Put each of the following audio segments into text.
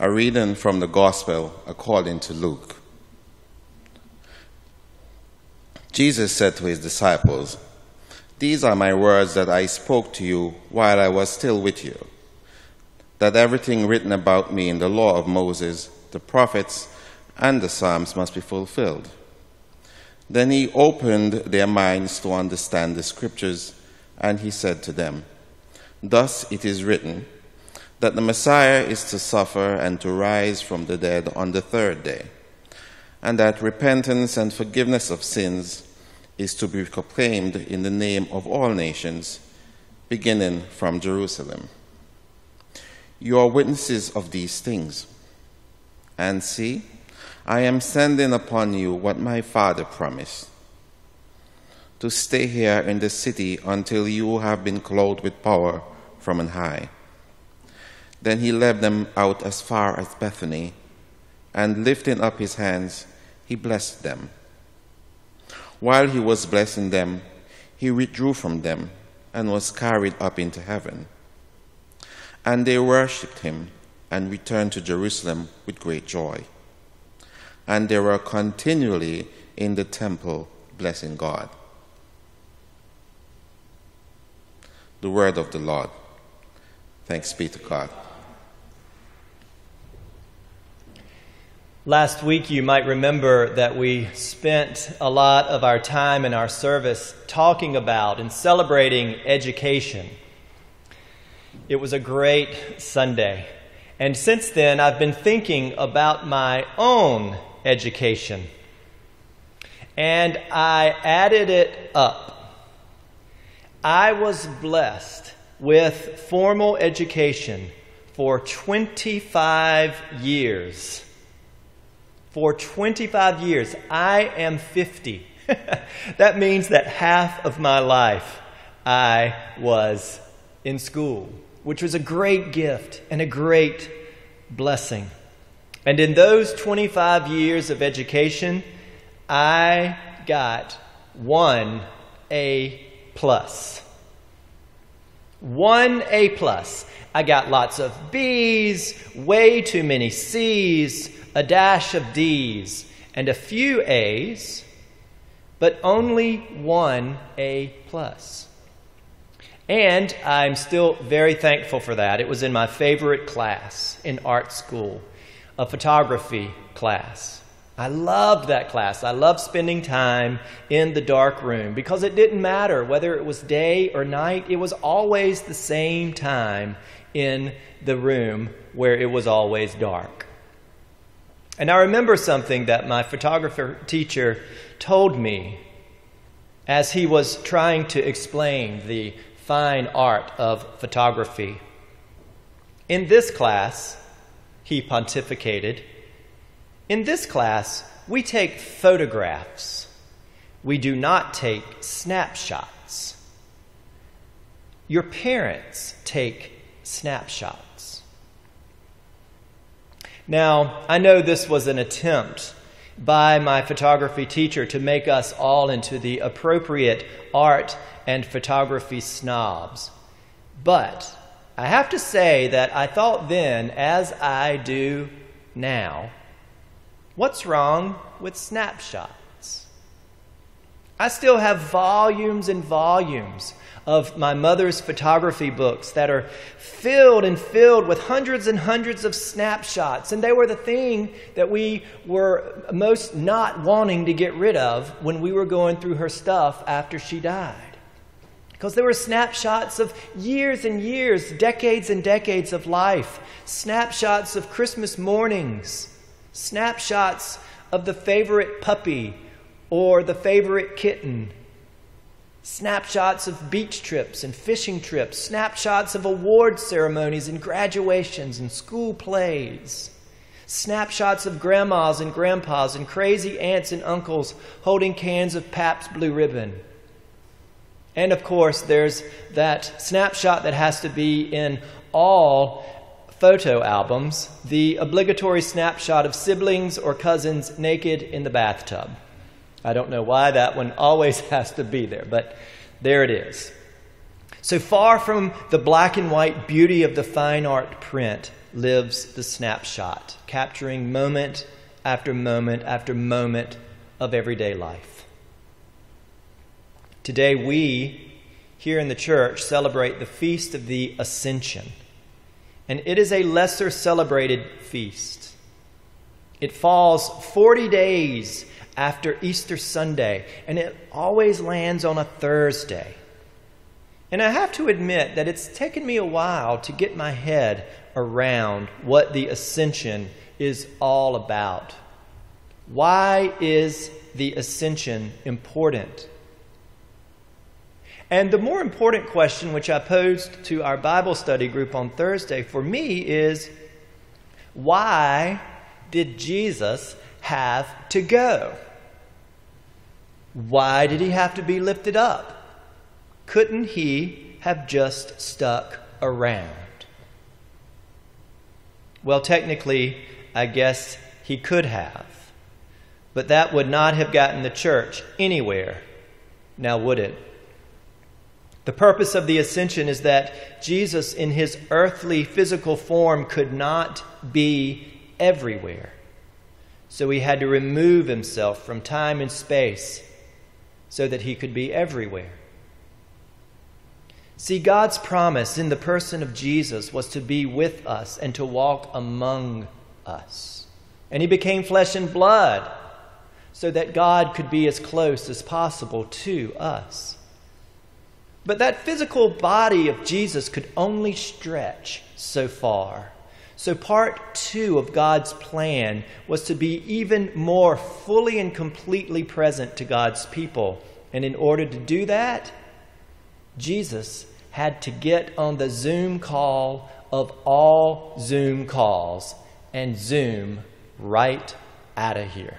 A reading from the Gospel according to Luke. Jesus said to his disciples, These are my words that I spoke to you while I was still with you, that everything written about me in the law of Moses, the prophets, and the Psalms must be fulfilled. Then he opened their minds to understand the scriptures, and he said to them, Thus it is written, that the Messiah is to suffer and to rise from the dead on the third day, and that repentance and forgiveness of sins is to be proclaimed in the name of all nations, beginning from Jerusalem. You are witnesses of these things. And see, I am sending upon you what my Father promised to stay here in the city until you have been clothed with power from on high. Then he led them out as far as Bethany, and lifting up his hands, he blessed them. While he was blessing them, he withdrew from them and was carried up into heaven. And they worshipped him and returned to Jerusalem with great joy. And they were continually in the temple blessing God. The word of the Lord. Thanks be to God. Last week, you might remember that we spent a lot of our time in our service talking about and celebrating education. It was a great Sunday. And since then, I've been thinking about my own education. And I added it up. I was blessed with formal education for 25 years for 25 years. I am 50. that means that half of my life I was in school, which was a great gift and a great blessing. And in those 25 years of education, I got one A plus. One A plus. I got lots of B's, way too many C's, a dash of D's, and a few A's, but only one A plus. And I'm still very thankful for that. It was in my favorite class in art school, a photography class. I loved that class. I loved spending time in the dark room because it didn't matter whether it was day or night, it was always the same time in the room where it was always dark. And I remember something that my photographer teacher told me as he was trying to explain the fine art of photography. In this class, he pontificated, in this class, we take photographs. We do not take snapshots. Your parents take snapshots. Now, I know this was an attempt by my photography teacher to make us all into the appropriate art and photography snobs. But I have to say that I thought then, as I do now, what's wrong with snapshots? I still have volumes and volumes of my mother's photography books that are filled and filled with hundreds and hundreds of snapshots. And they were the thing that we were most not wanting to get rid of when we were going through her stuff after she died. Because there were snapshots of years and years, decades and decades of life, snapshots of Christmas mornings, snapshots of the favorite puppy or the favorite kitten snapshots of beach trips and fishing trips, snapshots of award ceremonies and graduations and school plays, snapshots of grandmas and grandpas and crazy aunts and uncles holding cans of Pabst Blue Ribbon. And of course, there's that snapshot that has to be in all photo albums the obligatory snapshot of siblings or cousins naked in the bathtub. I don't know why that one always has to be there, but there it is. So far from the black and white beauty of the fine art print, lives the snapshot, capturing moment after moment after moment of everyday life. Today, we here in the church celebrate the feast of the Ascension, and it is a lesser celebrated feast. It falls 40 days after Easter Sunday, and it always lands on a Thursday. And I have to admit that it's taken me a while to get my head around what the ascension is all about. Why is the ascension important? And the more important question, which I posed to our Bible study group on Thursday for me, is why did Jesus have to go? Why did he have to be lifted up? Couldn't he have just stuck around? Well, technically, I guess he could have. But that would not have gotten the church anywhere, now would it? The purpose of the ascension is that Jesus, in his earthly physical form, could not be everywhere. So he had to remove himself from time and space so that he could be everywhere. See, God's promise in the person of Jesus was to be with us and to walk among us. And he became flesh and blood so that God could be as close as possible to us. But that physical body of Jesus could only stretch so far. So, part two of God's plan was to be even more fully and completely present to God's people. And in order to do that, Jesus had to get on the Zoom call of all Zoom calls and Zoom right out of here.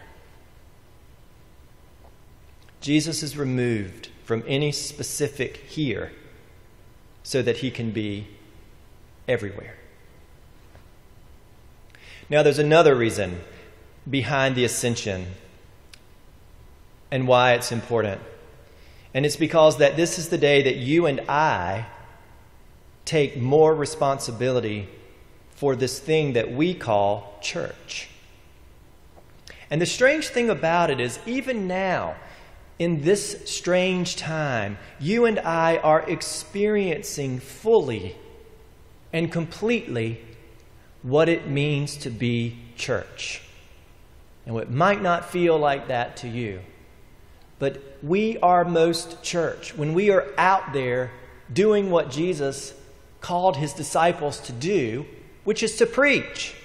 Jesus is removed from any specific here so that he can be everywhere. Now, there's another reason behind the ascension and why it's important. And it's because that this is the day that you and I take more responsibility for this thing that we call church. And the strange thing about it is, even now, in this strange time, you and I are experiencing fully and completely what it means to be church. And it might not feel like that to you. But we are most church. When we are out there doing what Jesus called his disciples to do, which is to preach,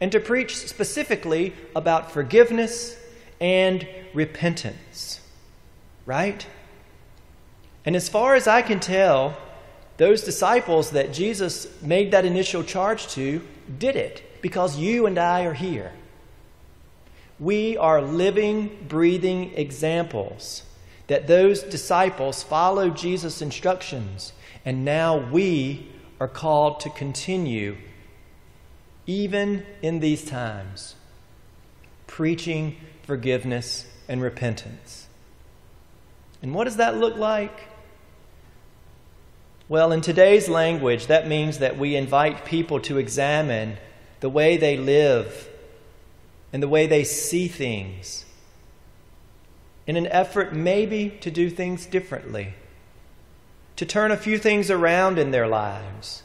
and to preach specifically about forgiveness and repentance. Right? And as far as I can tell, those disciples that Jesus made that initial charge to did it because you and I are here. We are living, breathing examples that those disciples followed Jesus' instructions, and now we are called to continue, even in these times, preaching forgiveness and repentance. And what does that look like? Well, in today's language, that means that we invite people to examine the way they live and the way they see things in an effort maybe to do things differently, to turn a few things around in their lives.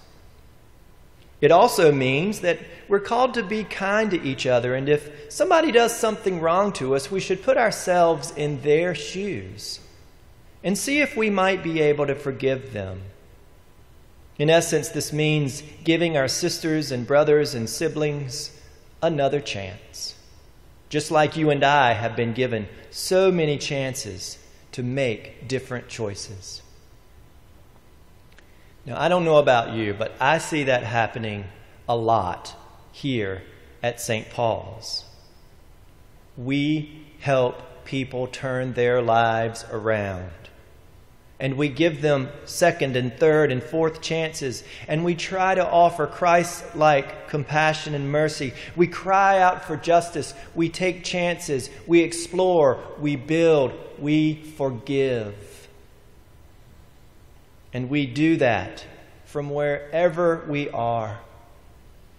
It also means that we're called to be kind to each other, and if somebody does something wrong to us, we should put ourselves in their shoes and see if we might be able to forgive them. In essence, this means giving our sisters and brothers and siblings another chance. Just like you and I have been given so many chances to make different choices. Now, I don't know about you, but I see that happening a lot here at St. Paul's. We help people turn their lives around and we give them second and third and fourth chances, and we try to offer Christ like compassion and mercy. We cry out for justice, we take chances, we explore, we build, we forgive. And we do that from wherever we are.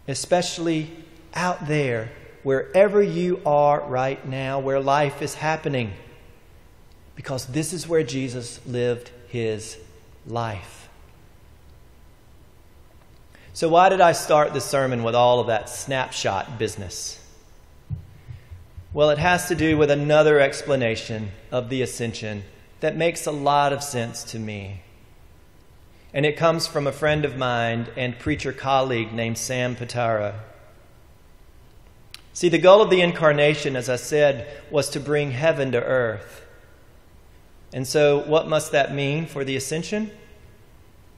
especially out there, wherever you are right now, where life is happening, because this is where Jesus lived his life. So, why did I start the sermon with all of that snapshot business? Well, it has to do with another explanation of the ascension that makes a lot of sense to me. And it comes from a friend of mine and preacher colleague named Sam Portaro. See, the goal of the incarnation, as I said, was to bring heaven to earth. And so, what must that mean for the ascension?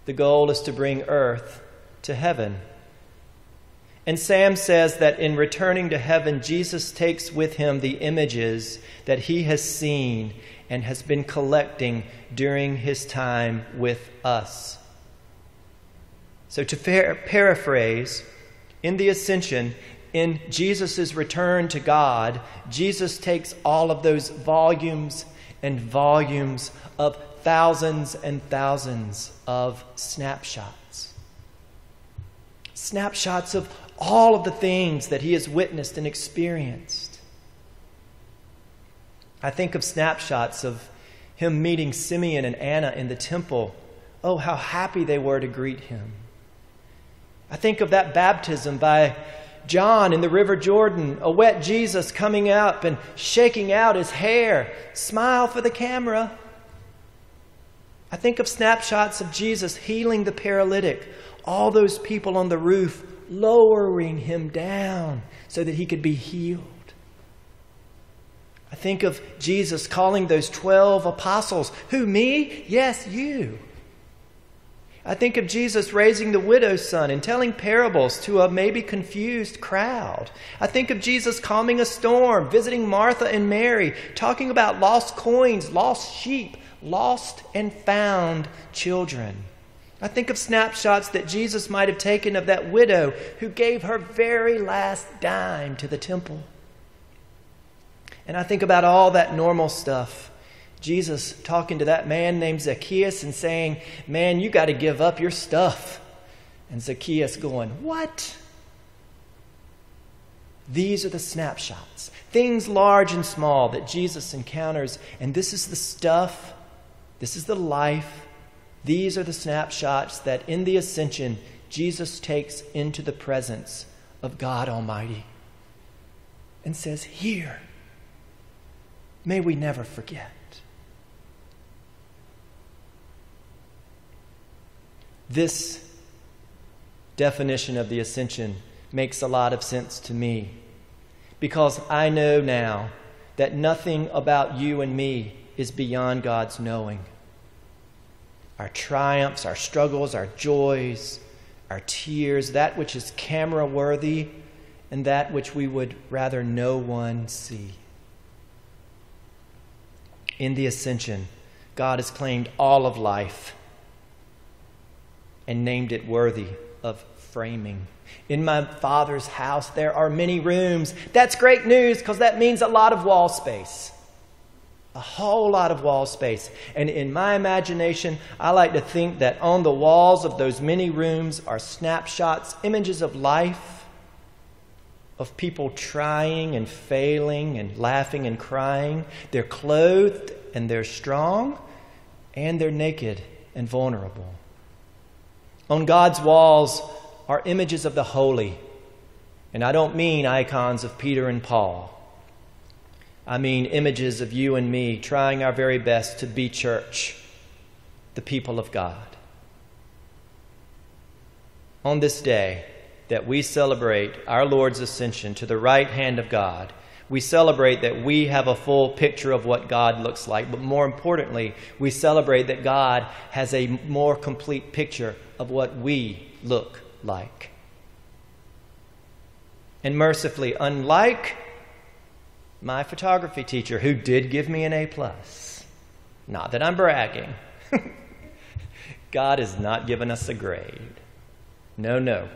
The goal is to bring earth to heaven. And Sam says that in returning to heaven, Jesus takes with him the images that he has seen and has been collecting during his time with us. So, to paraphrase, in the ascension, in Jesus' return to God, Jesus takes all of those volumes and volumes of thousands and thousands of snapshots. Snapshots of all of the things that he has witnessed and experienced. I think of snapshots of him meeting Simeon and Anna in the temple. Oh, how happy they were to greet him. I think of that baptism by John in the River Jordan, a wet Jesus coming up and shaking out his hair. Smile for the camera. I think of snapshots of Jesus healing the paralytic, all those people on the roof lowering him down so that he could be healed. I think of Jesus calling those 12 apostles. Who, me? Yes, you. I think of Jesus raising the widow's son and telling parables to a maybe confused crowd. I think of Jesus calming a storm, visiting Martha and Mary, talking about lost coins, lost sheep, lost and found children. I think of snapshots that Jesus might have taken of that widow who gave her very last dime to the temple. And I think about all that normal stuff. Jesus talking to that man named Zacchaeus and saying, Man, you got to give up your stuff. And Zacchaeus going, What? These are the snapshots, things large and small that Jesus encounters. And this is the stuff, this is the life these are the snapshots that in the ascension, Jesus takes into the presence of God Almighty and says, Here, may we never forget. This definition of the ascension makes a lot of sense to me because I know now that nothing about you and me is beyond God's knowing our triumphs, our struggles, our joys, our tears, that which is camera worthy, and that which we would rather no one see. In the ascension, God has claimed all of life and named it worthy of framing. In my Father's house, there are many rooms. That's great news because that means a lot of wall space a whole lot of wall space. And in my imagination, I like to think that on the walls of those many rooms are snapshots, images of life, of people trying and failing and laughing and crying. They're clothed and they're strong, and they're naked and vulnerable. On God's walls are images of the holy. And I don't mean icons of Peter and Paul. I mean images of you and me trying our very best to be church, the people of God. On this day that we celebrate our Lord's ascension to the right hand of God, we celebrate that we have a full picture of what God looks like, but more importantly, we celebrate that God has a more complete picture of what we look like. And mercifully, unlike my photography teacher who did give me an A plus. Not that I'm bragging. God has not given us a grade. No, no.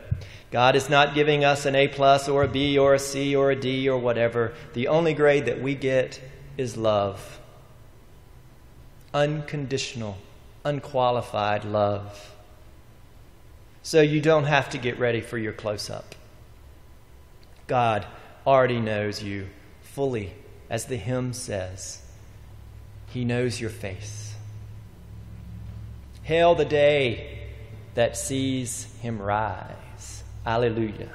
God is not giving us an A plus or a B or a C or a D or whatever. The only grade that we get is love. Unconditional, unqualified love. So you don't have to get ready for your close up. God already knows you fully, as the hymn says. He knows your face. Hail the day that sees him rise. Alleluia.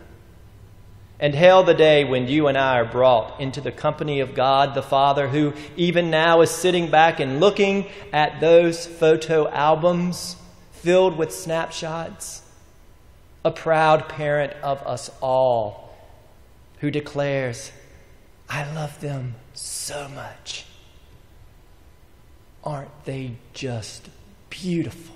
And hail the day when you and I are brought into the company of God the Father, who even now is sitting back and looking at those photo albums filled with snapshots. A proud parent of us all who declares, I love them so much. Aren't they just beautiful?